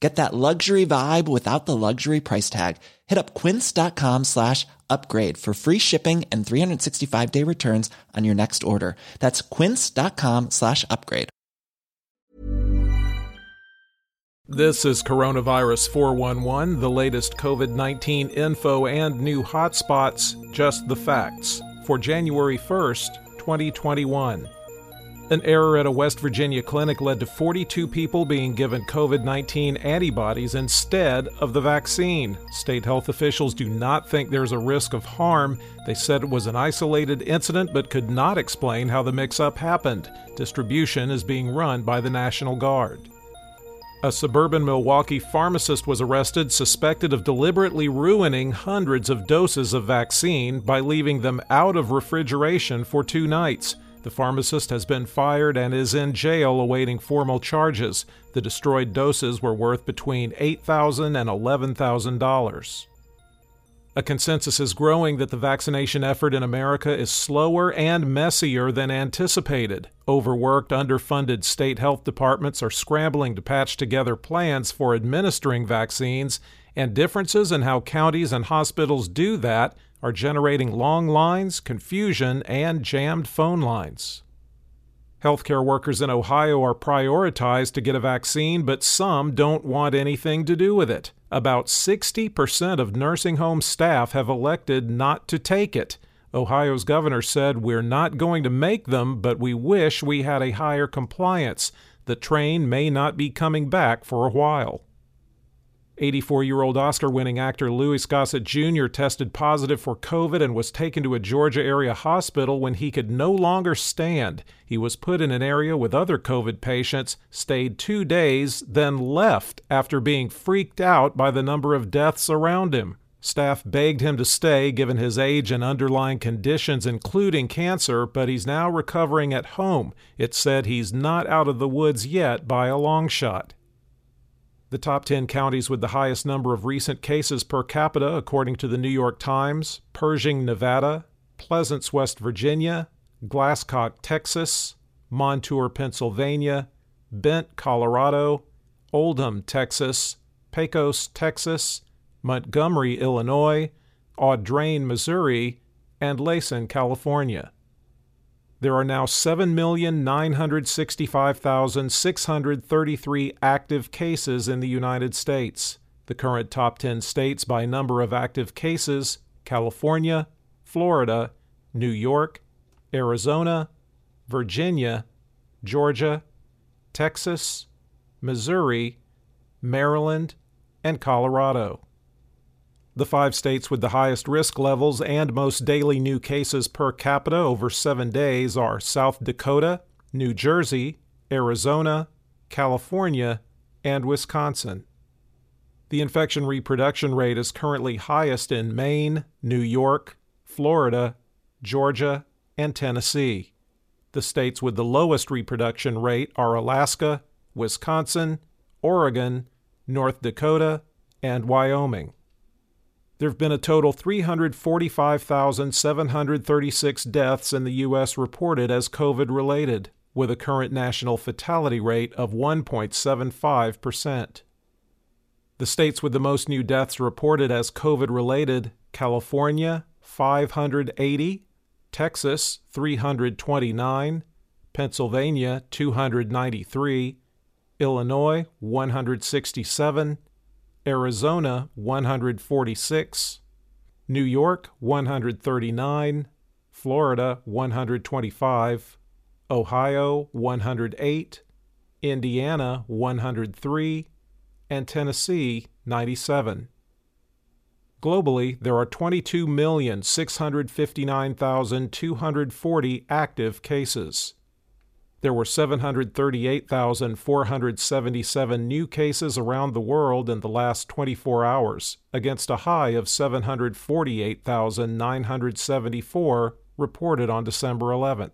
Get that luxury vibe without the luxury price tag. Hit up quince.com slash upgrade for free shipping and 365-day returns on your next order. That's quince.com slash upgrade. This is Coronavirus 411, the latest COVID 19 info and new hotspots, just the facts, for January 1st, 2021. An error at a West Virginia clinic led to 42 people being given COVID 19 antibodies instead of the vaccine. State health officials do not think there's a risk of harm. They said it was an isolated incident but could not explain how the mix up happened. Distribution is being run by the National Guard. A suburban Milwaukee pharmacist was arrested suspected of deliberately ruining hundreds of doses of vaccine by leaving them out of refrigeration for two nights. The pharmacist has been fired and is in jail awaiting formal charges. The destroyed doses were worth between $8,000 and $11,000. A consensus is growing that the vaccination effort in America is slower and messier than anticipated. Overworked, underfunded state health departments are scrambling to patch together plans for administering vaccines, and differences in how counties and hospitals do that are generating long lines, confusion, and jammed phone lines. Healthcare workers in Ohio are prioritized to get a vaccine, but some don't want anything to do with it. About 60% of nursing home staff have elected not to take it. Ohio's governor said, We're not going to make them, but we wish we had a higher compliance. The train may not be coming back for a while. 84 year old Oscar winning actor Louis Gossett Jr. tested positive for COVID and was taken to a Georgia area hospital when he could no longer stand. He was put in an area with other COVID patients, stayed two days, then left after being freaked out by the number of deaths around him. Staff begged him to stay given his age and underlying conditions, including cancer, but he's now recovering at home. It said he's not out of the woods yet by a long shot. The top 10 counties with the highest number of recent cases per capita, according to the New York Times Pershing, Nevada, Pleasants, West Virginia, Glasscock, Texas, Montour, Pennsylvania, Bent, Colorado, Oldham, Texas, Pecos, Texas, Montgomery, Illinois, Audrain, Missouri, and Lassen, California. There are now 7,965,633 active cases in the United States. The current top 10 states by number of active cases California, Florida, New York, Arizona, Virginia, Georgia, Texas, Missouri, Maryland, and Colorado. The five states with the highest risk levels and most daily new cases per capita over seven days are South Dakota, New Jersey, Arizona, California, and Wisconsin. The infection reproduction rate is currently highest in Maine, New York, Florida, Georgia, and Tennessee. The states with the lowest reproduction rate are Alaska, Wisconsin, Oregon, North Dakota, and Wyoming. There have been a total 345,736 deaths in the U.S. reported as COVID related, with a current national fatality rate of 1.75%. The states with the most new deaths reported as COVID related California, 580, Texas, 329, Pennsylvania, 293, Illinois, 167, Arizona 146, New York 139, Florida 125, Ohio 108, Indiana 103, and Tennessee 97. Globally, there are 22,659,240 active cases there were 738,477 new cases around the world in the last 24 hours, against a high of 748,974 reported on December 11th.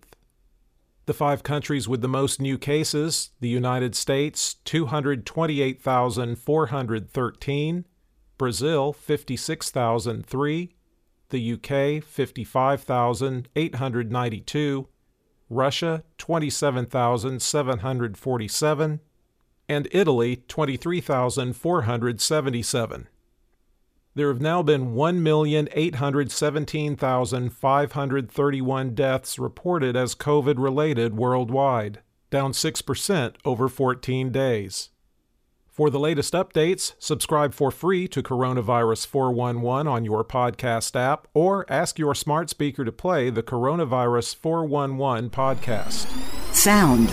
The five countries with the most new cases the United States, 228,413, Brazil, 56,003, the UK, 55,892, Russia 27,747, and Italy 23,477. There have now been 1,817,531 deaths reported as COVID related worldwide, down 6% over 14 days. For the latest updates, subscribe for free to Coronavirus 411 on your podcast app or ask your smart speaker to play the Coronavirus 411 podcast. Sound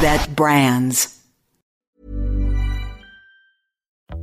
that brands.